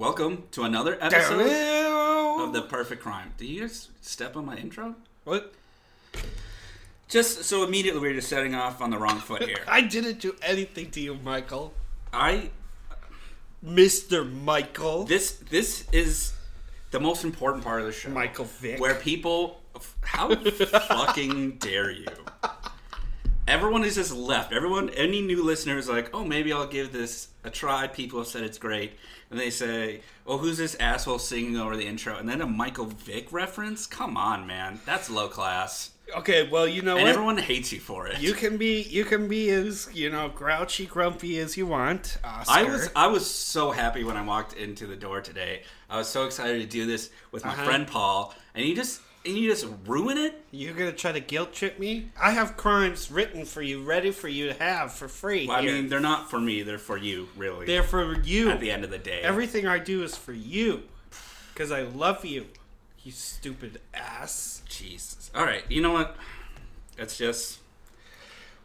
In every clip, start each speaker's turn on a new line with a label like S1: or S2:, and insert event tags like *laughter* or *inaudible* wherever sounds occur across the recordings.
S1: Welcome to another episode of The Perfect Crime. Did you just step on my intro?
S2: What?
S1: Just so immediately we're just setting off on the wrong foot here. *laughs*
S2: I didn't do anything to you, Michael.
S1: I
S2: Mr. Michael.
S1: this this is the most important part of the show.
S2: Michael Vick.
S1: Where people how *laughs* fucking dare you? Everyone is just left. Everyone any new listener is like, "Oh, maybe I'll give this a try." People have said it's great. And they say, "Oh, who's this asshole singing over the intro?" And then a Michael Vick reference? Come on, man. That's low class.
S2: Okay, well, you know
S1: And
S2: what?
S1: everyone hates you for it.
S2: you can be you can be as you know grouchy, grumpy as you want. Oscar.
S1: I was I was so happy when I walked into the door today. I was so excited to do this with my
S2: Uh-huh.
S1: friend Paul, and he just and you just ruin it.
S2: You're gonna try to guilt trip me? I have crimes written for you, ready for you to have for free.
S1: Well, I
S2: here.
S1: mean, they're not for me; they're for you, really.
S2: they're for you.
S1: at the end of the day.
S2: Everything I do is for you, because I love you. You stupid ass.
S1: Jesus. All right, you know what? Let's just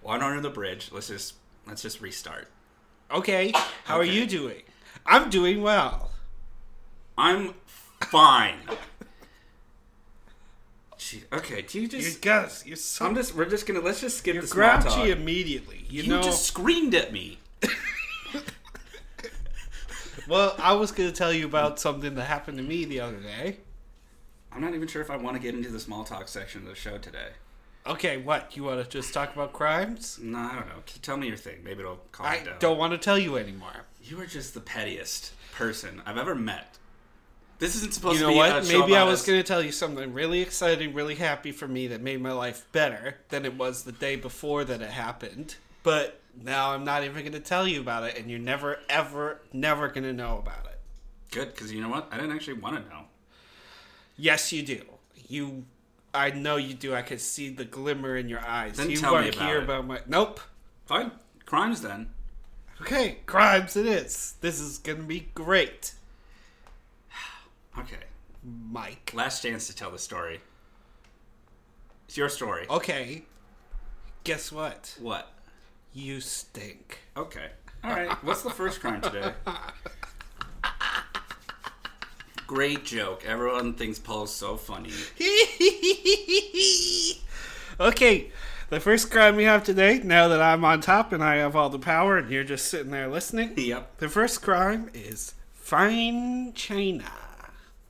S1: water under the bridge. Let's just let's just restart.
S2: Okay, how are you doing? I'm doing well.
S1: I'm fine. Gee, okay, do you
S2: You
S1: just?
S2: guys, you're so
S1: I'm just. We're just gonna. Let's just skip
S2: you're
S1: the small
S2: grouchy
S1: talk.
S2: immediately. You,
S1: You
S2: know.
S1: just screamed at me.
S2: Well, I was to tell you about something that happened to me the other day.
S1: I'm not even sure if I want to get into the small talk section of the show today.
S2: Okay, what? You want to just talk about crimes?
S1: No, I don't know. Tell me your thing. Maybe it'll calm
S2: I
S1: it down.
S2: don't want to tell you anymore.
S1: You are just the pettiest person I've ever met. This isn't supposed
S2: You
S1: to be
S2: what?
S1: a show
S2: Maybe I was going to tell you something really exciting, really happy for me that made my life better than it was the day before that it happened. But now I'm not even going to tell you about it, and you're never, ever, never going to know about it.
S1: Good, because you know what? I didn't actually want to know.
S2: Yes, you do. You, I know you do. I could see the glimmer in your eyes.
S1: Then
S2: you
S1: tell me
S2: want to
S1: about
S2: hear
S1: it.
S2: about my. Nope.
S1: Fine. Crimes then.
S2: Okay, crimes it is. This is gonna be great,
S1: Okay.
S2: Mike.
S1: Last chance to tell the story. It's your story.
S2: Okay, guess what?
S1: What?
S2: You stink.
S1: Okay. All right. What's the first crime today? *laughs* Great joke. Everyone thinks Paul's so funny. *laughs*
S2: okay, the first crime we have today, now that I'm on top and I have all the power and you're just sitting there listening,
S1: Yep.
S2: the first crime is fine china.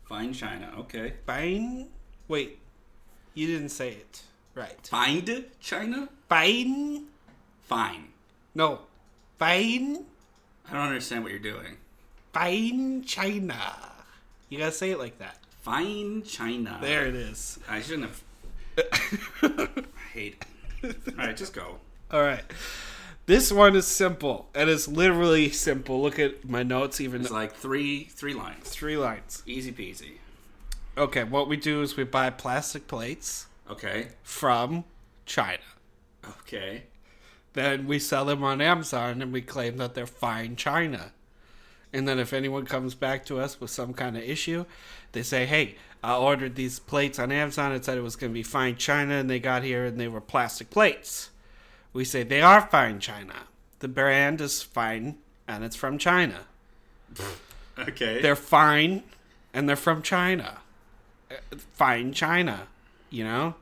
S1: Fine China. Okay.
S2: Fine. Wait, you didn't say it right.
S1: Find China?
S2: Fine.
S1: Fine.
S2: No, fine.
S1: I don't understand what you're doing.
S2: Fine china. You gotta say it like that.
S1: Fine China.
S2: There it is.
S1: I shouldn't have. *laughs* I hate. All right, just go.
S2: All right. This one is simple. And It is literally simple. Look at my notes, even
S1: It's like three three lines.
S2: three lines.
S1: Easy peasy.
S2: Okay, what we do is we buy plastic plates
S1: Okay.
S2: from China.
S1: Okay.
S2: Then we sell them on Amazon and we claim that they're fine China. And then if anyone comes back to us with some kind of issue, they say, hey, I ordered these plates on Amazon. It said it was going to be fine China, and they got here and they were plastic plates. We say they are fine China. The brand is fine and it's from China. *laughs*
S1: Okay.
S2: They're fine and they're from China. Uh, Fine China, you know?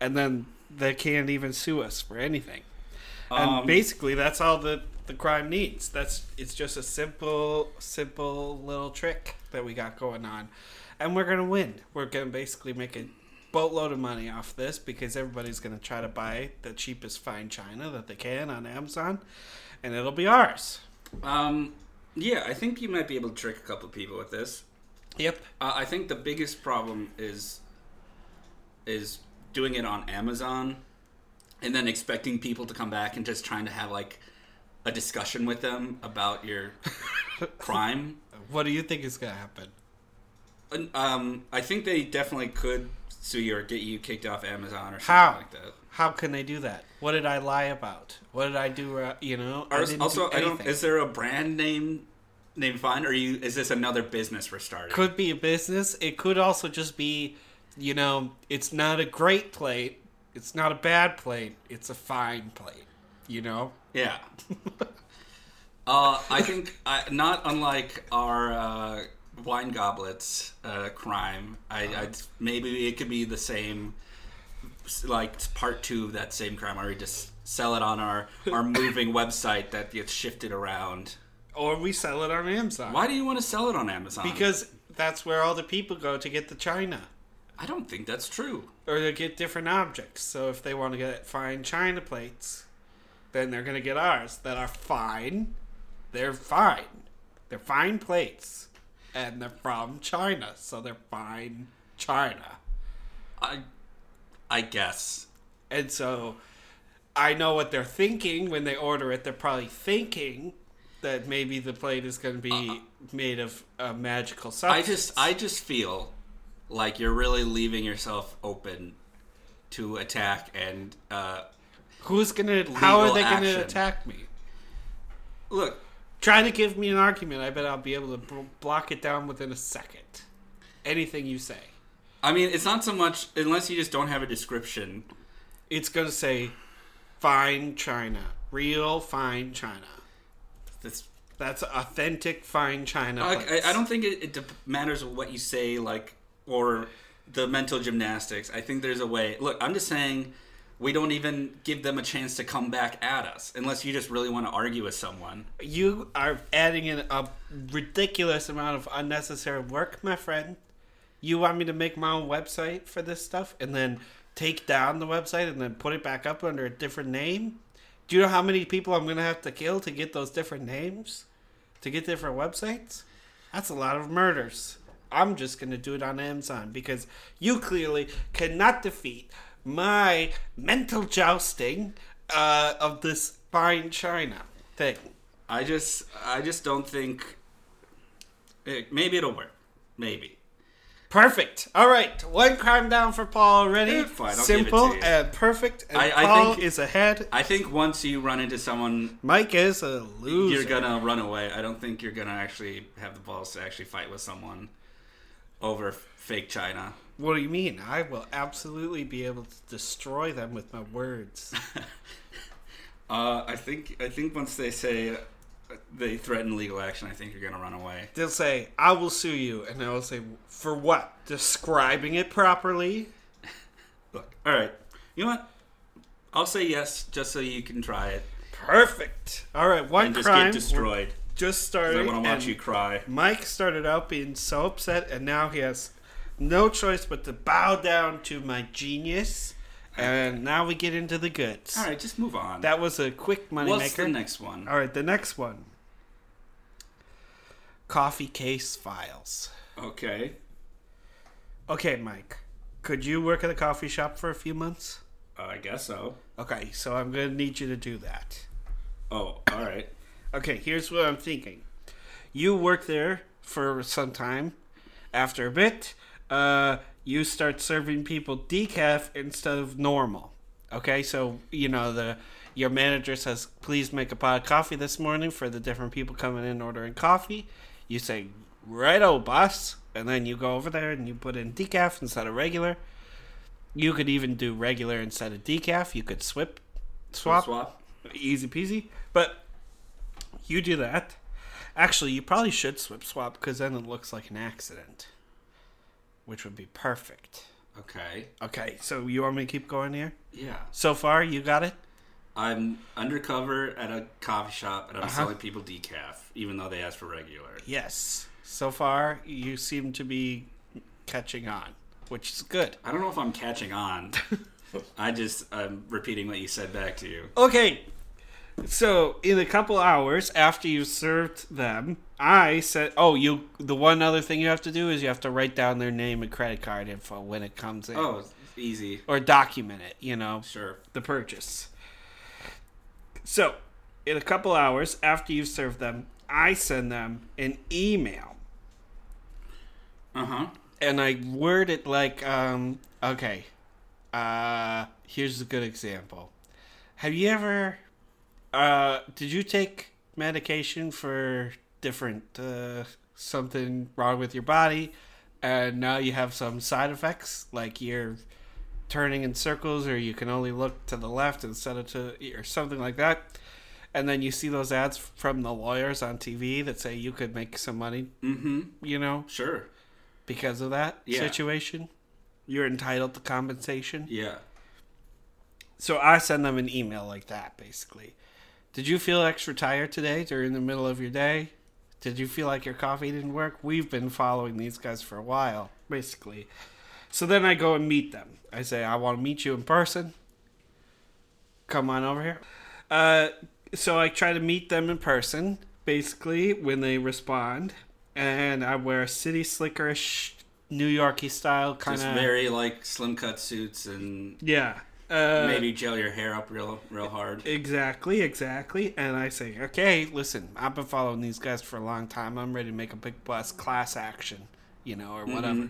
S2: And then they can't even sue us for anything. And
S1: Um,
S2: basically that's all the the crime needs. That's it's just a simple simple little trick that we got going on. And we're going to win. We're going to basically make a boatload of money off this because everybody's going to try to buy the cheapest fine china that they can on Amazon and it'll be ours.
S1: Um. Yeah, I think you might be able to trick a couple of people with this.
S2: Yep.
S1: Uh, I think the biggest problem is is doing it on Amazon and then expecting people to come back and just trying to have like a discussion with them about your *laughs* crime.
S2: What do you think is going to happen?
S1: Um, I think they definitely could sue you or get you kicked off Amazon or something
S2: How?
S1: like that.
S2: How can they do that? What did I lie about? What did I do? Uh, you know, I didn't
S1: also,
S2: do
S1: I don't. Is there a brand name name fine, or are you? Is this another business we're starting?
S2: could be a business. It could also just be, you know, it's not a great plate. It's not a bad plate. It's a fine plate. You know.
S1: Yeah. *laughs* Uh, I think uh, not unlike our uh, wine goblets uh, crime. I, I maybe it could be the same, like part two of that same crime, Or we just sell it on our *laughs* our moving website that gets shifted around.
S2: Or we sell it on Amazon.
S1: Why do you want to sell it on Amazon?
S2: Because that's where all the people go to get the china.
S1: I don't think that's true.
S2: Or to get different objects. So if they want to get fine china plates, then they're going to get ours that are fine. They're fine. They're fine plates. And they're from China. So they're fine China.
S1: I, I guess.
S2: And so I know what they're thinking when they order it. They're probably thinking that maybe the plate is going to be made of a magical substance.
S1: I just I just feel like you're really leaving yourself open to attack and uh,
S2: Who's going to. How are they going to attack me?
S1: look.
S2: Try to give me an argument. I bet I'll be able to b- block it down within a second. Anything you say.
S1: I mean, it's not so much unless you just don't have a description.
S2: It's going to say fine China. Real fine China.
S1: That's
S2: That's authentic fine China.
S1: I. I, I don't think it, it dep- matters what you say, like or the mental gymnastics. I think there's a way. Look, I'm just saying we don't even give them a chance to come back at us unless you just really want to argue with someone.
S2: You are adding in a ridiculous amount of unnecessary work, my friend. You want me to make my own website for this stuff and then take down the website and then put it back up under a different name? Do you know how many people I'm going to have to kill to get those different names? To get different websites? That's a lot of murders. I'm just going to do it on Amazon because you clearly cannot defeat my mental jousting uh, of this fine China thing.
S1: I just I just don't think. eh, Maybe it'll work. Maybe.
S2: Perfect. All right, one crime down for Paul already.
S1: Eh, fine, it
S2: Simple and perfect. And
S1: I- I
S2: Paul
S1: think-
S2: is ahead.
S1: I think once you run into someone,
S2: Mike is a loser.
S1: you're gonna run away. I don't think you're gonna actually have the balls to actually fight with someone over fake China.
S2: What do you mean? I will absolutely be able to destroy them with my words. *laughs*
S1: Uh, I think I think once they say they threaten legal action, I think you're gonna run away.
S2: They'll say, "I will sue you," and I will say, "For what? Describing it properly." *laughs*
S1: Look, all right. You know what? I'll say yes, just so you can try it
S2: Perfect. All right, one
S1: and just
S2: crime
S1: get destroyed.
S2: just
S1: 'Cause I
S2: started.
S1: want to watch you cry.
S2: Mike started out being so upset, and now he has no choice but to bow down to my genius. And now we get into the goods.
S1: All right, just move on.
S2: That was a quick money
S1: What's
S2: maker.
S1: the next one?
S2: All right, the next one. Coffee case files.
S1: Okay.
S2: Okay, Mike. Could you work at a coffee shop for a few months?
S1: Uh, I guess so.
S2: Okay, so I'm going to need you to do that.
S1: Oh, all right.
S2: Okay, here's what I'm thinking. You work there for some time. After a bit, uh, you start serving people decaf instead of normal. Okay, so you know the your manager says, "Please make a pot of coffee this morning for the different people coming in ordering coffee." You say, "Righto, boss," and then you go over there and you put in decaf instead of regular. You could even do regular instead of decaf. You could swip, swap,
S1: Swap.
S2: easy peasy. But you do that. Actually, you probably should swip swap because then it looks like an accident, which would be perfect.
S1: Okay.
S2: Okay, so you want me to keep going here?
S1: Yeah.
S2: So far, you got it.
S1: I'm undercover at a coffee shop and I'm
S2: Uh-huh.
S1: selling people decaf, even though they asked for regular.
S2: Yes. So far, you seem to be catching on, which is good.
S1: I don't know if I'm catching on. *laughs* I just I'm repeating what you said back to you.
S2: Okay. So in a couple hours after you served them, I said, "Oh, you." The one other thing you have to do is you have to write down their name and credit card info when it comes in,
S1: Oh, easy.
S2: or document it. You know,
S1: Sure.
S2: the purchase. So, in a couple hours after you've served them, I send them an email,
S1: Uh huh.
S2: and I word it like, um, "Okay, uh, here's a good example. Have you ever, uh, did you take medication for different uh, something wrong with your body, and now you have some side effects, like you're turning in circles, or you can only look to the left instead of to, or something like that, and then you see those ads from the lawyers on TV that say you could make some money,
S1: Mm-hmm.
S2: you know,
S1: Sure.
S2: because of that
S1: Yeah.
S2: situation. You're entitled to compensation.
S1: Yeah.
S2: So I send them an email like that, basically. Did you feel extra tired today during the middle of your day? Did you feel like your coffee didn't work? We've been following these guys for a while, basically. So then I go and meet them. I say, I want to meet you in person. Come on over here. Uh, so I try to meet them in person, basically, when they respond. And I wear city slickerish, New Yorky style kind
S1: Just
S2: of.
S1: very like slim cut suits and
S2: Yeah. Uh,
S1: maybe gel your hair up real real hard.
S2: Exactly, exactly. And I say, okay, listen, I've been following these guys for a long time. I'm ready to make a big bus class action, you know, or whatever.
S1: Mhm.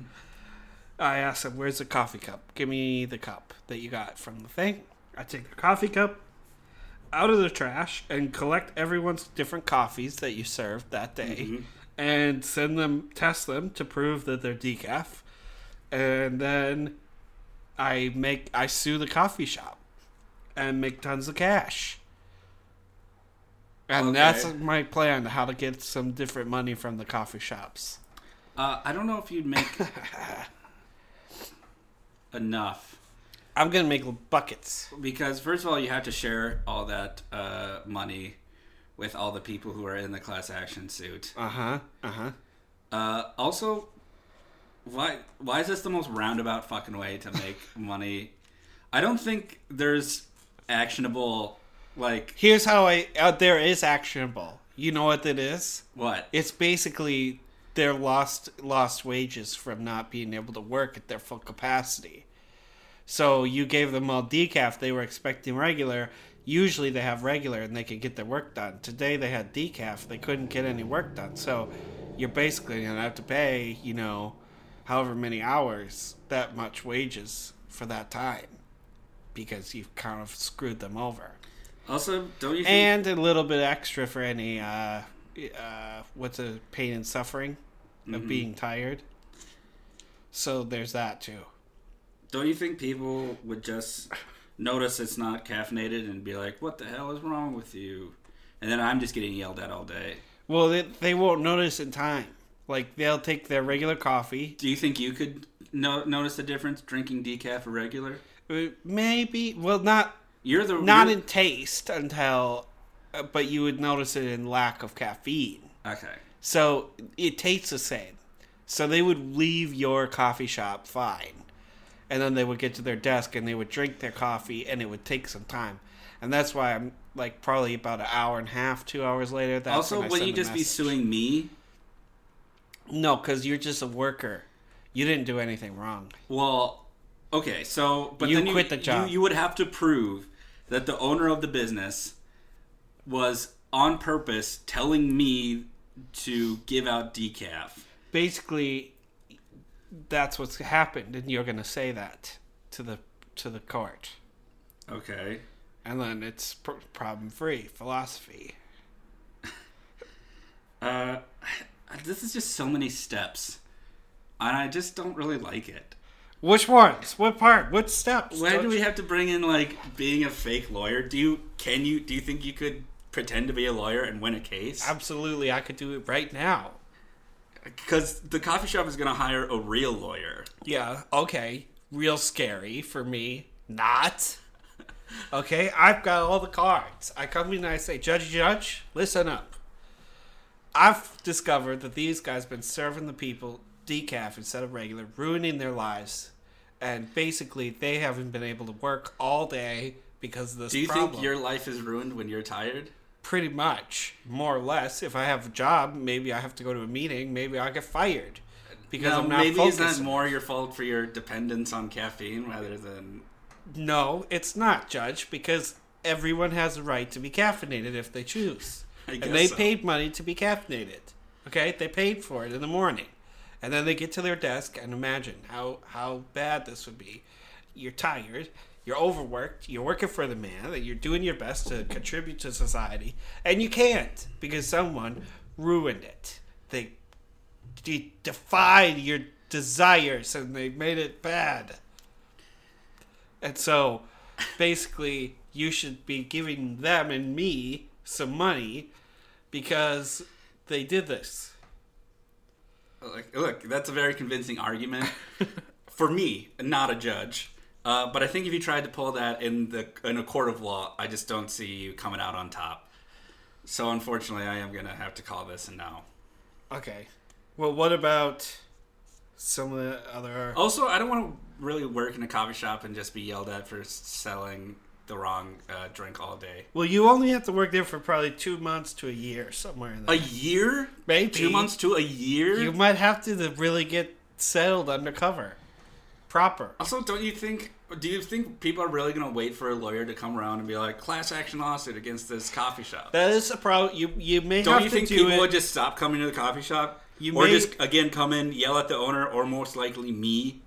S2: I ask them, where's the coffee cup? Give me the cup that you got from the thing. I take the coffee cup out of the trash and collect everyone's different coffees that you served that day
S1: Mhm.
S2: and send them, test them to prove that they're decaf. And then I make, I sue the coffee shop and make tons of cash. And
S1: Okay.
S2: that's my plan how to get some different money from the coffee shops.
S1: Uh, I don't know if you'd make *laughs* enough
S2: I'm gonna make buckets.
S1: because first of all, you have to share all that uh, money with all the people who are in the class action suit.
S2: Uh huh. Uh huh.
S1: Uh, also, why why is this the most roundabout fucking way to make *laughs* money? I don't think there's actionable like
S2: Here's how I out there is actionable. You know what it is?
S1: what?
S2: It's basically their lost lost wages from not being able to work at their full capacity. So you gave them all decaf. They were expecting regular. Usually they have regular and they can get their work done. Today they had decaf. They couldn't get any work done. So you're basically gonna have to pay, you know, however many hours, that much wages for that time, because you've kind of screwed them over
S1: Also, don't you think?
S2: and a little bit extra for any uh, uh, what's a pain and suffering of
S1: Mhm.
S2: being tired. So there's that too.
S1: Don't you think people would just notice it's not caffeinated and be like, "What the hell is wrong with you?" And then I'm just getting yelled at all day.
S2: Well, they, they won't notice in time. Like they'll take their regular coffee,
S1: Do you think you could no- notice the difference drinking decaf or regular?
S2: uh, maybe. Well, not
S1: You're the
S2: not
S1: you're-
S2: in taste until, uh, but you would notice it in lack of caffeine.
S1: okay.
S2: So it tastes the same. So they would leave your coffee shop fine. And then they would get to their desk and they would drink their coffee and it would take some time. And that's why I'm like probably about an hour and a half, two hours later. That's
S1: also,
S2: when I
S1: would
S2: send
S1: you
S2: a
S1: just be
S2: message.
S1: suing me?
S2: No, because you're just a worker. You didn't do anything wrong.
S1: Well, okay, so but
S2: You
S1: then
S2: quit the job.
S1: You, you would have to prove that the owner of the business was on purpose telling me to give out decaf.
S2: Basically, that's what's happened, and you're gonna say that to the to the court,
S1: Okay.
S2: and then it's pr- problem free philosophy. *laughs*
S1: Uh, this is just so many steps, and I just don't really like it.
S2: Which ones? What part? What steps?
S1: Why
S2: Don't
S1: we have to bring in like being a fake lawyer? Do you can you do you think you could pretend to be a lawyer and win a case?
S2: Absolutely, I could do it right now.
S1: Because the coffee shop is going to hire a real lawyer.
S2: Yeah, okay. Real scary for me. Not. Okay, I've got all the cards. I come in and I say, Judge, Judge, listen up. I've discovered that these guys have been serving the people decaf instead of regular, ruining their lives. And basically, they haven't been able to work all day because of this
S1: Do you
S2: problem.
S1: think your life is ruined when you're tired?
S2: Pretty much, more or less. If I have a job, maybe I have to go to a meeting. Maybe I get fired because
S1: no,
S2: I'm not
S1: maybe
S2: focused.
S1: it's not more your fault for your dependence on caffeine rather than
S2: No, it's not, Judge, because everyone has a right to be caffeinated if they choose. And they
S1: so.
S2: paid money to be caffeinated. Okay? They paid for it in the morning. And then they get to their desk and imagine how, how bad this would be. You're tired, you're overworked, you're working for the man, that you're doing your best to contribute to society, and you can't because someone ruined it. They de- defied your desires and they made it bad. And so, basically, you should be giving them and me some money because they did this.
S1: Like, look, that's a very convincing argument *laughs* for me, not a judge. Uh, but I think if you tried to pull that in the in a court of law, I just don't see you coming out on top. So unfortunately, I am gonna have to call this a no.
S2: Okay. Well, what about some of the other?
S1: Also, I don't want to really work in a coffee shop and just be yelled at for selling the wrong uh, drink all day.
S2: Well, you only have to work there for probably two months to a year, somewhere in there.
S1: A year?
S2: Maybe.
S1: Two months to a year?
S2: You might have to to really get settled undercover, proper.
S1: Also, don't you think? Do you think people are really going to wait for a lawyer to come around and be like, class action lawsuit against this coffee shop?
S2: That is a problem. You you may
S1: Don't
S2: have
S1: you think
S2: do
S1: people
S2: it.
S1: would just stop coming to the coffee shop?
S2: You
S1: or
S2: may-
S1: just again come in, yell at the owner, or most likely me,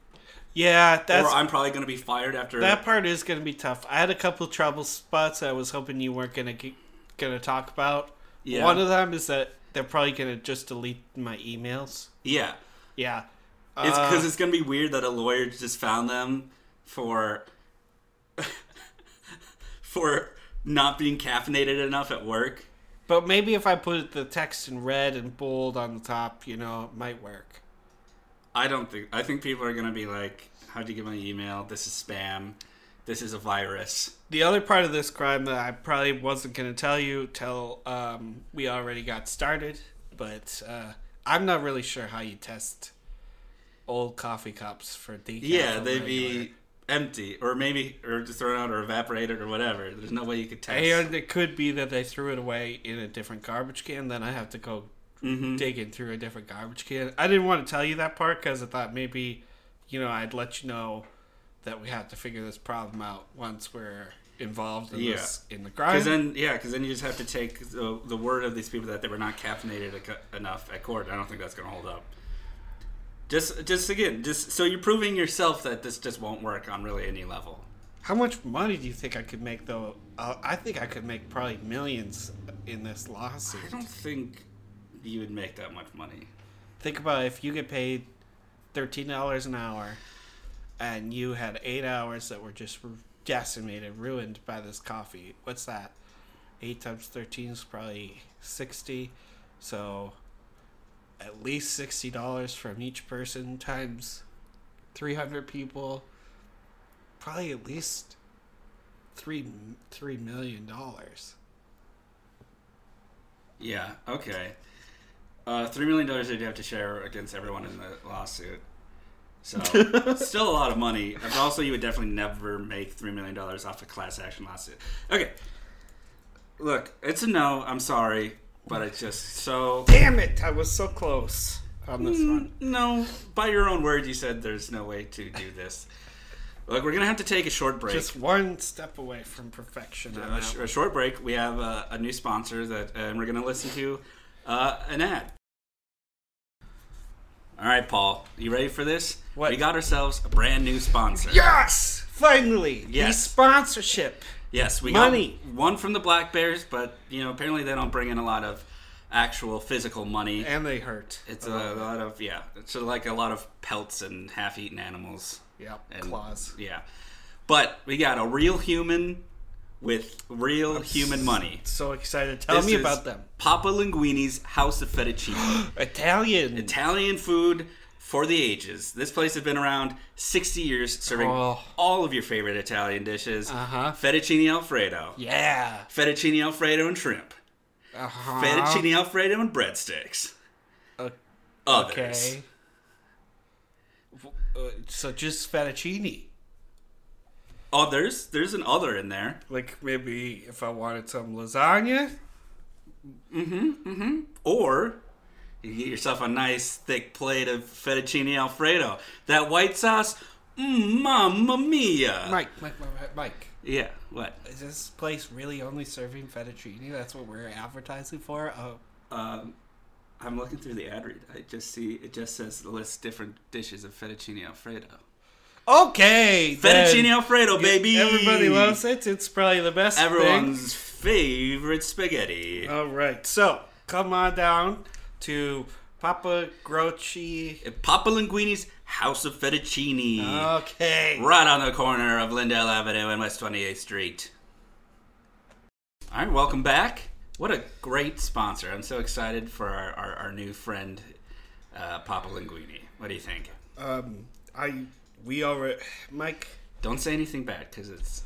S2: yeah, that's
S1: or I'm probably going to be fired after.
S2: that part is going to be tough. I had a couple trouble spots. I was hoping you weren't going to going to talk about.
S1: Yeah.
S2: One of them is that they're probably going to just delete my emails.
S1: yeah,
S2: Yeah.
S1: it's
S2: Uh,
S1: because it's going to be weird that a lawyer just found them for *laughs* for not being caffeinated enough at work.
S2: But maybe if I put the text in red and bold on the top, you know, it might work.
S1: I don't think. I think people are going to be like, "How'd you get my email? This is spam. This is a virus."
S2: The other part of this crime that I probably wasn't going to tell you till um, we already got started, but uh, I'm not really sure how you test old coffee cups for decaf.
S1: Yeah, they'd be empty, or maybe, or just thrown out, or evaporated, or whatever. There's no way you could test.
S2: And it could be that they threw it away in a different garbage can. Then I have to go
S1: Mhm.
S2: digging through a different garbage can. I didn't want to tell you that part because I thought maybe, you know, I'd let you know that we have to figure this problem out once we're involved in
S1: Yeah.
S2: this in the crime.
S1: Because then, yeah, because then you just have to take the, the word of these people that they were not caffeinated enough at court. I don't think that's going to hold up. Just, just again, just so you're proving yourself that this just won't work on really any level.
S2: How much money do you think I could make though? Uh, I think I could make probably millions in this lawsuit.
S1: I don't think you would make that much money.
S2: Think about if you get paid thirteen dollars an hour, and you had eight hours that were just decimated, ruined by this coffee. What's that? Eight times thirteen is probably sixty. So, at least sixty dollars from each person times three hundred people. Probably at least three three million dollars.
S1: Yeah. Okay. Uh, Three million dollars they'd have to share against everyone in the lawsuit. So *laughs* still a lot of money. But also, you would definitely never make three million dollars off a class action lawsuit. Okay. Look, it's a no. I'm sorry, but it's just so.
S2: Damn it! I was so close on this one.
S1: No, by your own word, you said there's no way to do this. Look, we're gonna have to take a short break.
S2: Just one step away from perfection. on
S1: a, sh- a short break. We have a, a new sponsor that, and we're gonna listen to uh, an ad. All right, Paul, you ready for this?
S2: What?
S1: We got ourselves a brand new sponsor.
S2: Yes! Finally! The
S1: Yes.
S2: sponsorship.
S1: Yes, we
S2: Money.
S1: got one from the Black Bears, but you know apparently they don't bring in a lot of actual physical money.
S2: And they hurt.
S1: It's a, lot of yeah, it's like a lot of pelts and half-eaten animals.
S2: Yeah,
S1: and
S2: Claws.
S1: Yeah, but we got a real human with real human money.
S2: So excited. Tell
S1: This
S2: me about them.
S1: Papa Linguini's House of Fettuccine. *gasps*
S2: Italian.
S1: Italian food for the ages. This place has been around 60 years, serving
S2: Oh.
S1: all of your favorite Italian dishes.
S2: Uh-huh.
S1: Fettuccine Alfredo.
S2: yeah.
S1: Fettuccine Alfredo and shrimp.
S2: Uh-huh.
S1: Fettuccine Alfredo and breadsticks.
S2: Uh,
S1: Others.
S2: okay. Uh, so just fettuccine.
S1: Others. There's there's an other in there.
S2: Like maybe if I wanted some lasagna. Mm-hmm. Mm-hmm.
S1: Or you get yourself a nice thick plate of fettuccine Alfredo. That white sauce, mm, mamma mia.
S2: Mike, Mike, Mike, Mike, Mike.
S1: Yeah, what?
S2: Is this place really only serving fettuccine? That's what we're advertising for? Oh,
S1: Um, I'm looking through the ad read. I just see it just says list different dishes of fettuccine Alfredo.
S2: Okay.
S1: Fettuccine. Alfredo, baby.
S2: Everybody loves it. It's probably the best thing.
S1: Everyone's favorite spaghetti.
S2: All right. So come on down to Papa Groci.
S1: Papa Linguini's House of Fettuccine.
S2: Okay.
S1: Right on the corner of Lindell Avenue and West 28th Street. All right, welcome back. What a great sponsor! I'm so excited for our, our, our new friend, uh, Papa Linguini. What do you think?
S2: Um, I we already Mike.
S1: Don't say anything bad because it's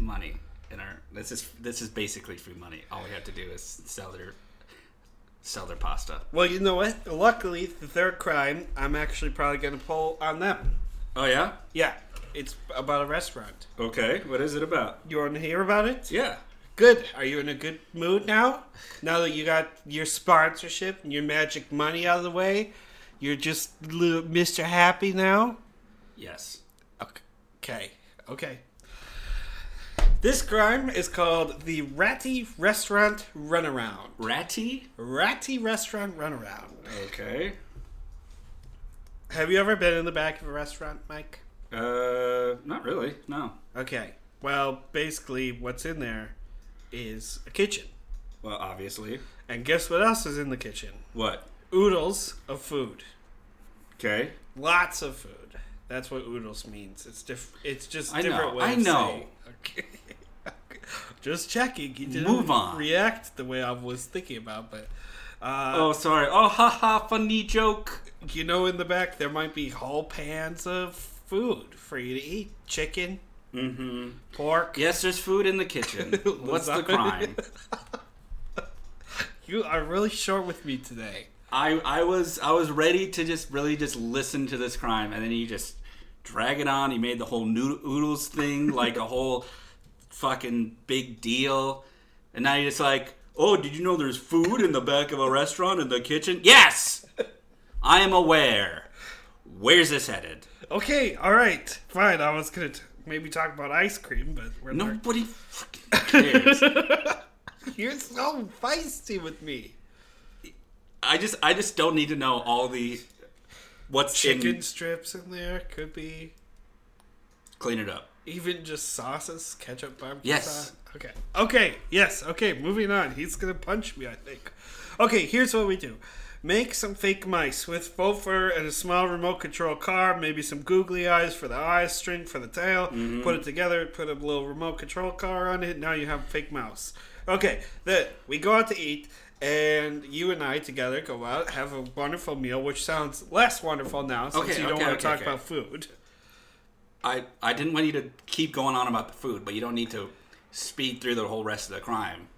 S1: money in our. This is this is basically free money. All we have to do is sell their sell their pasta.
S2: Well, you know what? Luckily, the third crime, I'm actually probably going to pull on them.
S1: Oh yeah.
S2: Yeah, it's about a restaurant.
S1: Okay. What is it about?
S2: You want to hear about it?
S1: Yeah.
S2: Good. Are you in a good mood now? Now that you got your sponsorship and your magic money out of the way, you're just Mr. Happy now?
S1: Yes.
S2: Okay. Okay. This crime is called the Ratty Restaurant Runaround.
S1: Ratty.
S2: Ratty Restaurant Runaround.
S1: Okay.
S2: Have you ever been in the back of a restaurant, Mike?
S1: Uh, not really. No.
S2: Okay. Well, basically, what's in there is a kitchen.
S1: Well, obviously.
S2: And guess what else is in the kitchen?
S1: What?
S2: Oodles of food.
S1: Okay.
S2: Lots of food. That's what oodles means. It's diff- It's just
S1: I
S2: different
S1: know,
S2: way
S1: I know.
S2: Okay. *laughs* just checking. You didn't
S1: Move on.
S2: react the way I was thinking about, but uh,
S1: Oh, sorry. Oh, haha, funny joke.
S2: you know, in the back there might be whole pans of food for you to eat: chicken,
S1: Mm-hmm.
S2: pork.
S1: Yes, there's food in the kitchen. *laughs* What's the crime? *laughs*
S2: You are really short with me today.
S1: I I was I was ready to just really just listen to this crime, and then you just drag it on. He made the whole noodle, oodles thing like a *laughs* whole fucking big deal, and now you're just like, oh, did you know there's food in the back of a restaurant in the kitchen? Yes, I am aware. Where's this headed?
S2: Okay, all right, fine. I was gonna t- maybe talk about ice cream, but we're.
S1: Nobody fucking *laughs* cares.
S2: You're so feisty with me.
S1: I just I just don't need to know all the what's
S2: Chicken
S1: in.
S2: strips in there could be
S1: Clean it up.
S2: even just sauces, ketchup, barbecue
S1: Yes.
S2: sauce. Okay. Okay. Yes. Okay. Moving on. He's gonna punch me. I think. Okay. Here's what we do. Make some fake mice with faux fur and a small remote control car, maybe some googly eyes for the eyes, string for the tail.
S1: Mm-hmm.
S2: Put it together, put a little remote control car on it. Now you have a fake mouse. Okay, then we go out to eat, and you and I together go out, have a wonderful meal, which sounds less wonderful now since
S1: Okay,
S2: you don't
S1: okay,
S2: want
S1: okay,
S2: to talk
S1: okay.
S2: about food.
S1: I I didn't want you to keep going on about the food, but you don't need to speed through the whole rest of the crime.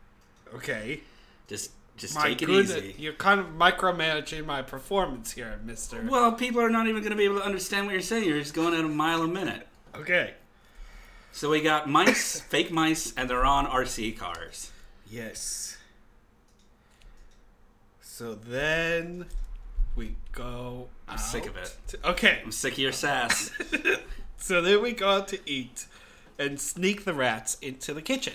S2: Okay.
S1: Just just
S2: My
S1: take it easy.
S2: you're kind of micromanaging my performance here, Mister.
S1: Well, people are not even going to be able to understand what you're saying. You're just going at a mile a minute.
S2: Okay.
S1: So we got mice, *laughs* fake mice, and they're on RC cars.
S2: Yes. So then we go.
S1: I'm sick of it.
S2: okay.
S1: I'm sick of your sass. *laughs*
S2: So then we go out to eat and sneak the rats into the kitchen.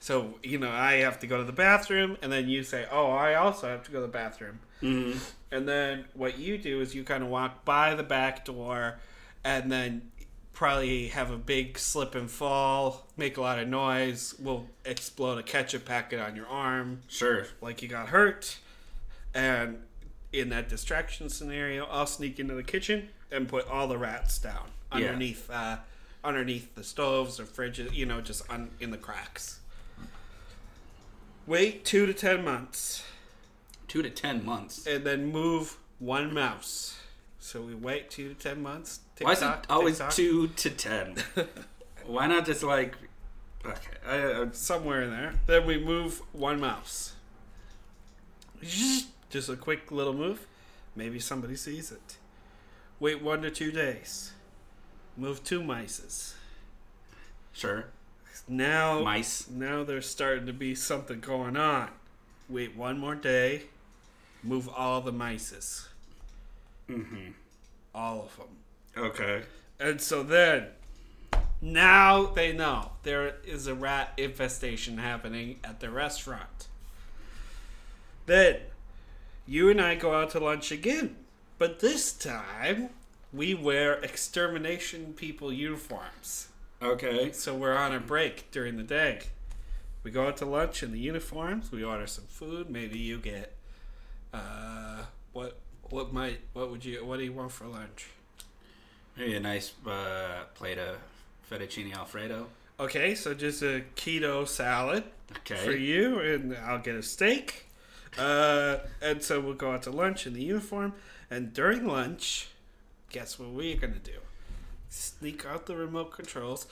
S2: So, you know, I have to go to the bathroom, and then you say, Oh, I also have to go to the bathroom.
S1: Mhm.
S2: And then what you do is you kind of walk by the back door and then probably have a big slip and fall, make a lot of noise, will explode a ketchup packet on your arm
S1: Sure.
S2: like you got hurt. And in that distraction scenario, I'll sneak into the kitchen and put all the rats down
S1: Yeah.
S2: underneath uh, underneath the stoves or fridges, you know, just on, in the cracks. Wait two to ten months
S1: Two to ten months.
S2: and then move one mouse. So we wait two to ten months.
S1: Why is it always
S2: tick-tock.
S1: two to ten? *laughs* Why not just like? Okay. I, I,
S2: somewhere in there? Then we move one mouse. Just a quick little move. Maybe somebody sees it. Wait one to two days. Move two mices.
S1: sure.
S2: Now,
S1: Mice.
S2: now there's starting to be something going on. Wait one more day. Move all the mices.
S1: Mm-hmm.
S2: All of them.
S1: Okay.
S2: And so then, now they know there is a rat infestation happening at the restaurant. Then, you and I go out to lunch again. But this time, we wear extermination people uniforms.
S1: Okay.
S2: So we're on a break during the day. We go out to lunch in the uniforms. We order some food. Maybe you get, uh, what what might what would you what do you want for lunch?
S1: Maybe a nice uh, plate of fettuccine alfredo.
S2: Okay, so just a keto salad
S1: Okay.
S2: for you, and I'll get a steak. Uh, and so we'll go out to lunch in the uniform. And during lunch, guess what we're gonna do? Sneak out the remote controls,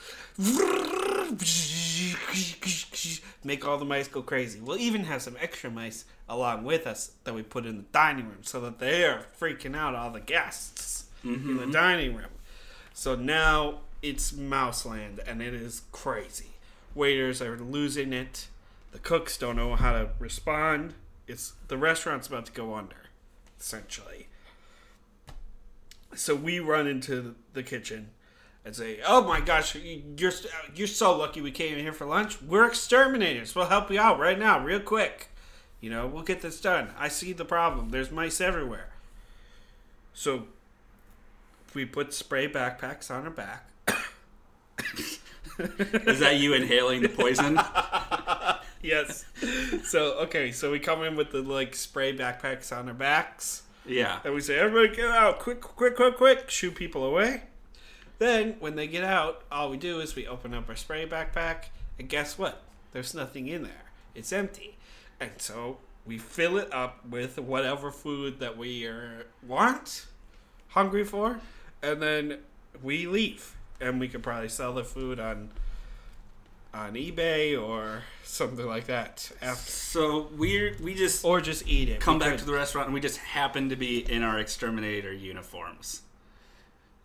S2: make all the mice go crazy. We'll even have some extra mice along with us that we put in the dining room so that they're freaking out all the guests in the dining room. So now it's Mouseland and it is crazy. Waiters are losing it. The cooks don't know how to respond. It's the restaurant's about to go under, essentially. So we run into the kitchen and say, "Oh my gosh, you're you're so lucky we came in here for lunch. We're exterminators. We'll help you out right now, real quick. You know, we'll get this done. I see the problem. There's mice everywhere." So we put spray backpacks on our back.
S1: Is that you inhaling the poison? *laughs*
S2: yes. So okay, so we come in with the like spray backpacks on our backs.
S1: yeah.
S2: And we say, everybody get out, quick, quick, quick, quick, shoot people away. Then, when they get out, all we do is we open up our spray backpack, and guess what? There's nothing in there. It's empty. And so we fill it up with whatever food that we are, want, hungry for, and then we leave. And we could probably sell the food on on eBay or something like that after,
S1: So we're we just
S2: or just eat it.
S1: come
S2: We
S1: back to the restaurant and we just happen to be in our exterminator uniforms.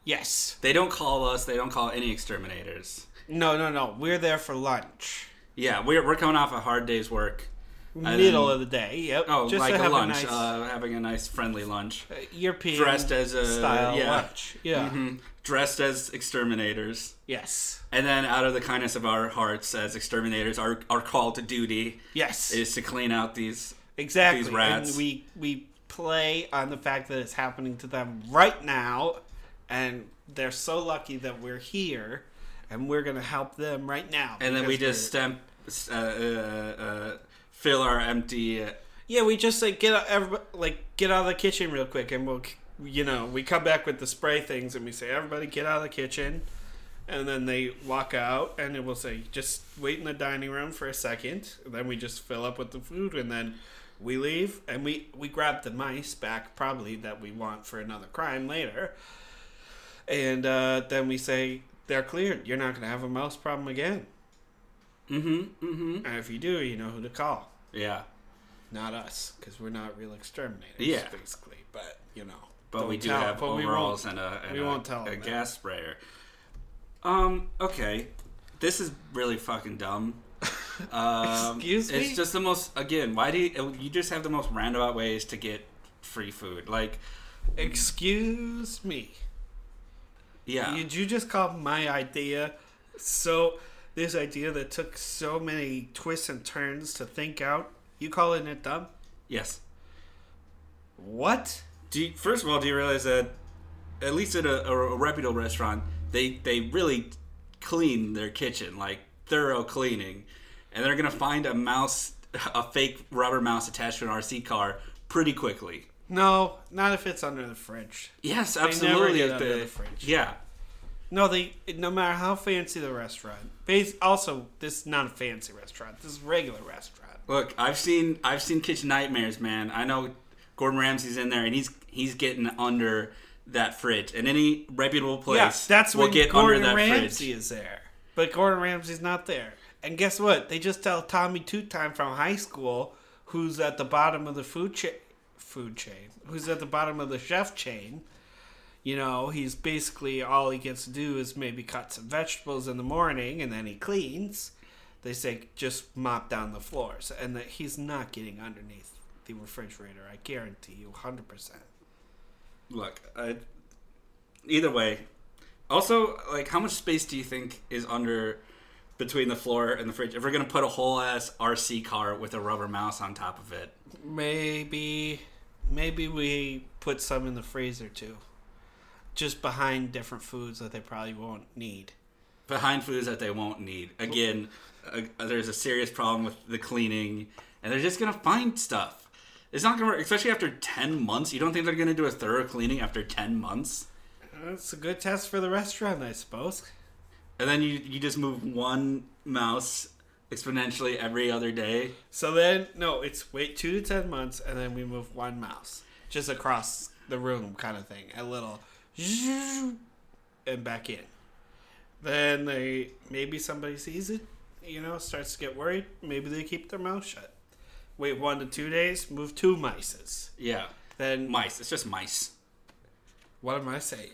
S2: yes.
S1: They don't call us. They don't call any exterminators.
S2: No, no, no. We're there for lunch.
S1: Yeah, we're we're coming off a hard day's work. And
S2: Middle
S1: then-
S2: of the day. Yep.
S1: Oh,
S2: Just
S1: like a lunch,
S2: nice,
S1: uh, having a nice friendly lunch.
S2: uh, European
S1: dressed as a-
S2: style
S1: yeah.
S2: lunch. Yeah.
S1: Mhm. Dressed as exterminators.
S2: Yes.
S1: And then, out of the kindness of our hearts, as exterminators, our, our call to duty
S2: Yes.
S1: is to clean out these.
S2: exactly.
S1: these rats.
S2: And we we play on the fact that it's happening to them right now, and they're so lucky that we're here, and we're gonna help them right now.
S1: And then we just stamp, uh, uh, uh, fill our empty. Uh,
S2: yeah, we just like get out, everybody, like get out of the kitchen real quick, and we'll you know we come back with the spray things, and we say everybody get out of the kitchen. And then they walk out, and it will say, "Just wait in the dining room for a second. And then we just fill up with the food, and then we leave, and we we grab the mice back, probably that we want for another crime later. And uh, then we say they're cleared. You're not going to have a mouse problem again.
S1: mm-hmm. Mm-hmm.
S2: And if you do, you know who to call.
S1: Yeah.
S2: Not us, because we're not real exterminators,
S1: Yeah.
S2: basically. But you know,
S1: But we do
S2: tell-
S1: have
S2: but we won't-
S1: overalls and a, and
S2: we
S1: a,
S2: won't tell
S1: a gas sprayer. Um. Okay. This is really fucking dumb. *laughs* Um,
S2: Excuse me?
S1: It's just the most. Again, why do you? You just have the most roundabout ways to get free food. Like,
S2: Excuse me.
S1: yeah.
S2: Did you just call my idea so this idea that took so many twists and turns to think out? You calling it dumb?
S1: yes.
S2: What?
S1: Do you, first of all, do you realize that at least at a, a, a reputable restaurant, they they really clean their kitchen, like thorough cleaning, and they're gonna find a mouse, a fake rubber mouse attached to an RC car pretty quickly.
S2: No, not if it's under the fridge.
S1: Yes,
S2: never
S1: absolutely.
S2: get under
S1: the-
S2: the fridge.
S1: Yeah,
S2: No, they. No matter how fancy the restaurant. Bas- Also, this is not a fancy restaurant. This is a regular restaurant.
S1: look, I've seen I've seen Kitchen Nightmares, man. I know Gordon Ramsay's in there, and he's he's getting under that fridge, and any reputable place
S2: Yes, that's
S1: will
S2: when
S1: get
S2: Gordon
S1: under that
S2: Ramsay
S1: fridge.
S2: is there. But Gordon Ramsay's not there. And guess what? They just tell Tommy Two Time from high school, who's at the bottom of the food chain, food chain, who's at the bottom of the chef chain. You know, he's basically all he gets to do is maybe cut some vegetables in the morning, and then he cleans. They say just mop down the floors, and that he's not getting underneath the refrigerator. I guarantee you, hundred percent.
S1: Look, I, either way. Also, like, how much space do you think is under between the floor and the fridge? If we're gonna put a whole ass RC car with a rubber mouse on top of it,
S2: Maybe, maybe we put some in the freezer too, just behind different foods that they probably won't need.
S1: behind foods that they won't need. Again, uh, there's a serious problem with the cleaning, and they're just gonna find stuff. It's not gonna work, especially after ten months. You don't think they're gonna do a thorough cleaning after ten months?
S2: That's a good test for the restaurant, I suppose.
S1: And then you you just move one mouse exponentially every other day.
S2: So then, no, it's wait two to ten months, and then we move one mouse just across the room, kind of thing. A little, and back in. Then they maybe somebody sees it, you know, starts to get worried. Maybe they keep their mouth shut. Wait one to two days, move two mices.
S1: Yeah.
S2: Then
S1: Mice. It's just mice.
S2: what am I saying?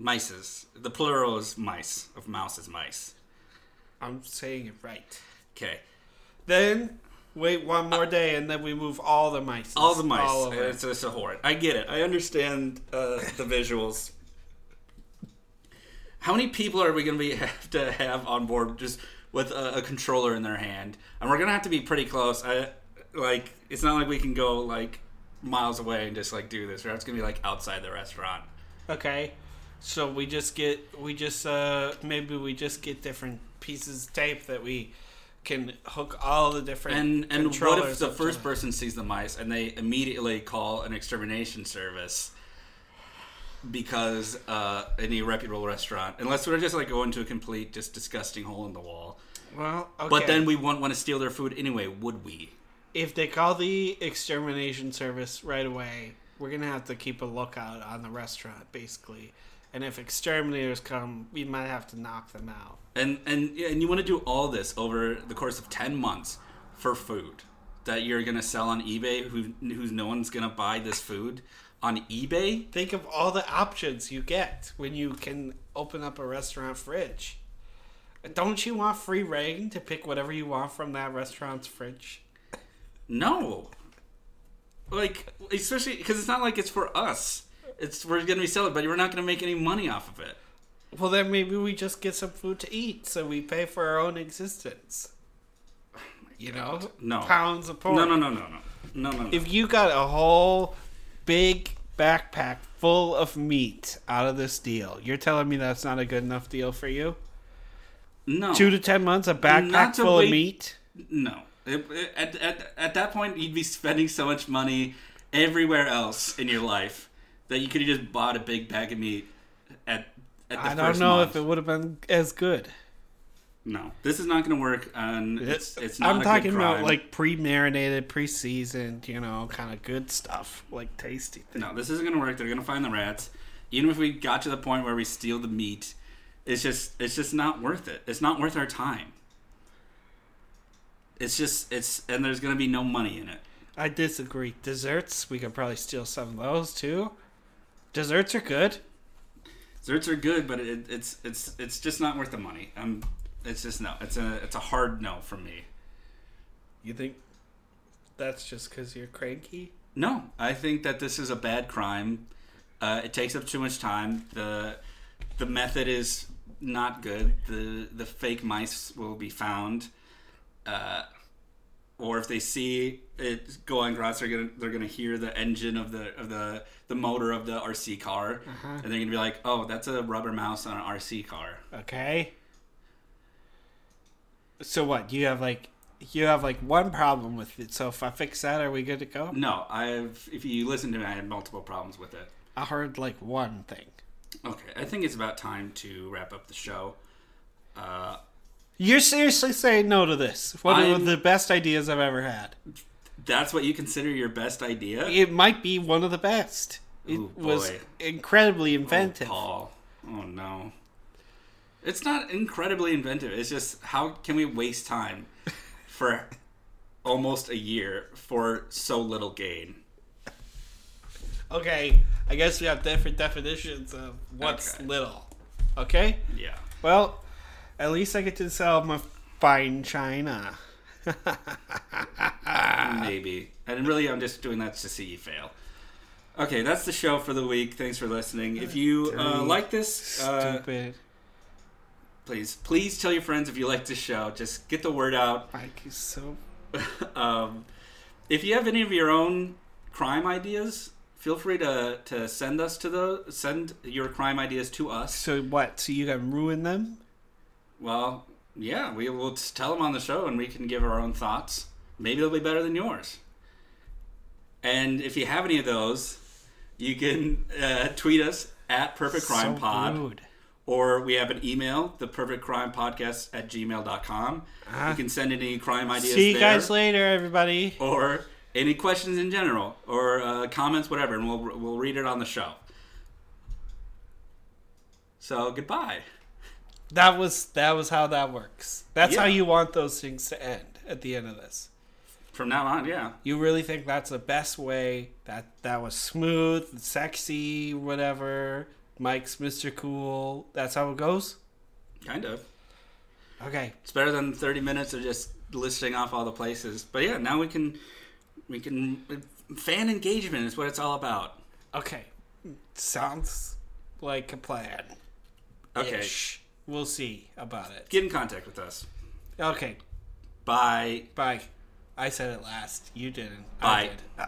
S1: Mices. The plural is mice. Of mouse is mice.
S2: I'm saying it right.
S1: Okay.
S2: Then wait one more day, and then we move all the mice.
S1: All the mice.
S2: All over.
S1: it's, it's a horde. I get it. I understand uh, the visuals. How many people are we going to be *laughs* have to have on board just with a, a controller in their hand? And we're going to have to be pretty close. I like. It's not like we can go like miles away and just like do this. Or it's going to be like outside the restaurant.
S2: Okay. So we just get we just uh maybe we just get different pieces of tape that we can hook all the different
S1: And and what if the first person sees the mice and they immediately call an extermination service because uh, any reputable restaurant, unless we're just like going to a complete just disgusting hole in the wall.
S2: Well, okay.
S1: But then we won't want to steal their food anyway, would we?
S2: if they call the extermination service right away, we're gonna have to keep a lookout on the restaurant, basically. And if exterminators come, we might have to knock them out.
S1: And and and you want to do all this over the course of ten months for food that you're gonna sell on eBay, who who's no one's gonna buy this food on eBay.
S2: Think of all the options you get when you can open up a restaurant fridge. Don't you want free rein to pick whatever you want from that restaurant's fridge?
S1: No. Like, especially because it's not like it's for us. It's we're gonna be selling, but we're not gonna make any money off of it.
S2: Well, then maybe we just get some food to eat, so we pay for our own existence. You know,
S1: No.
S2: pounds of pork.
S1: No, no, no, no, no, no, no. no.
S2: If you got a whole big backpack full of meat out of this deal, you're telling me that's not a good enough deal for you?
S1: no,
S2: Two to ten months, a backpack full
S1: wait-
S2: of meat.
S1: no. It- it- at, at, at that point, you'd be spending so much money everywhere else in your life that you could have just bought a big bag of meat at. at the
S2: I don't know
S1: month.
S2: if it would have been as good.
S1: No, this is not going to work. And it's it's not.
S2: I'm
S1: a good
S2: talking about like pre-marinated, pre-seasoned, you know, kind of good stuff, like tasty things.
S1: No, this isn't gonna work. They're gonna find the rats. Even if we got to the point where we steal the meat, it's just it's just not worth it. It's not worth our time. It's just it's and there's gonna be no money in it.
S2: I disagree. Desserts, we could probably steal some of those too. Desserts are good.
S1: Desserts are good, but it, it's it's it's just not worth the money. Um, it's just no. It's a it's a hard no from me.
S2: You think that's just because you're cranky?
S1: No, I think that this is a bad crime. Uh, it takes up too much time. the The method is not good. the The fake mice will be found, uh, or if they see it go on grass, they're gonna they're gonna hear the engine of the of the the motor of the RC car, and they're gonna be like, "Oh, that's a rubber mouse on an RC car."
S2: Okay. So what? You have like you have like one problem with it. So if I fix that, are we good to go?
S1: No, I've if you listen to me, I had multiple problems with it.
S2: I heard like one thing.
S1: Okay, I think it's about time to wrap up the show. Uh,
S2: You're seriously saying no to this? One of
S1: I'm-
S2: the best ideas I've ever had.
S1: that's what you consider your best idea?
S2: It might be one of the best. It
S1: Ooh,
S2: was
S1: boy.
S2: incredibly
S1: Oh,
S2: inventive.
S1: Paul. Oh no. It's not incredibly inventive. It's just how can we waste time for almost a year for so little gain?
S2: Okay, I guess we have different definitions of what's
S1: Okay.
S2: little. Okay?
S1: Yeah.
S2: Well, at least I get to sell my fine china. *laughs*
S1: Maybe. And really, I'm just doing that to see you fail. Okay, that's the show for the week. Thanks for listening. If you uh, like this, uh,
S2: Stupid.
S1: Please, please tell your friends if you like this show. Just get the word out.
S2: Mike is so. *laughs*
S1: um, if you have any of your own crime ideas, feel free to, to send us to the send your crime ideas to us.
S2: So what? So you can ruin them?
S1: Well, yeah, we will tell them on the show, and we can give our own thoughts. Maybe they'll be better than yours. And if you have any of those, you can uh, tweet us at Perfect Crime
S2: so
S1: Pod,
S2: rude.
S1: Or we have an email, the perfect crime podcast at gmail.com.
S2: Ah.
S1: You can send any crime ideas
S2: See you
S1: there.
S2: guys later, everybody.
S1: or any questions in general, or uh, comments, whatever, and we'll we'll read it on the show. So goodbye.
S2: That was that was how that works. That's how you want those things to end at the end of this.
S1: From now on, yeah,
S2: You really think that's the best way? That that was smooth, sexy, whatever. Mike's Mr. Cool. That's how it goes.
S1: kind of.
S2: Okay.
S1: It's better than thirty minutes of just listing off all the places. But yeah, now we can we can fan engagement is what it's all about.
S2: Okay. Sounds like a plan.
S1: Okay,
S2: Ish. We'll see about it.
S1: get in contact with us.
S2: Okay.
S1: Bye.
S2: Bye. I said it last. You didn't.
S1: Bye.
S2: I did. Uh,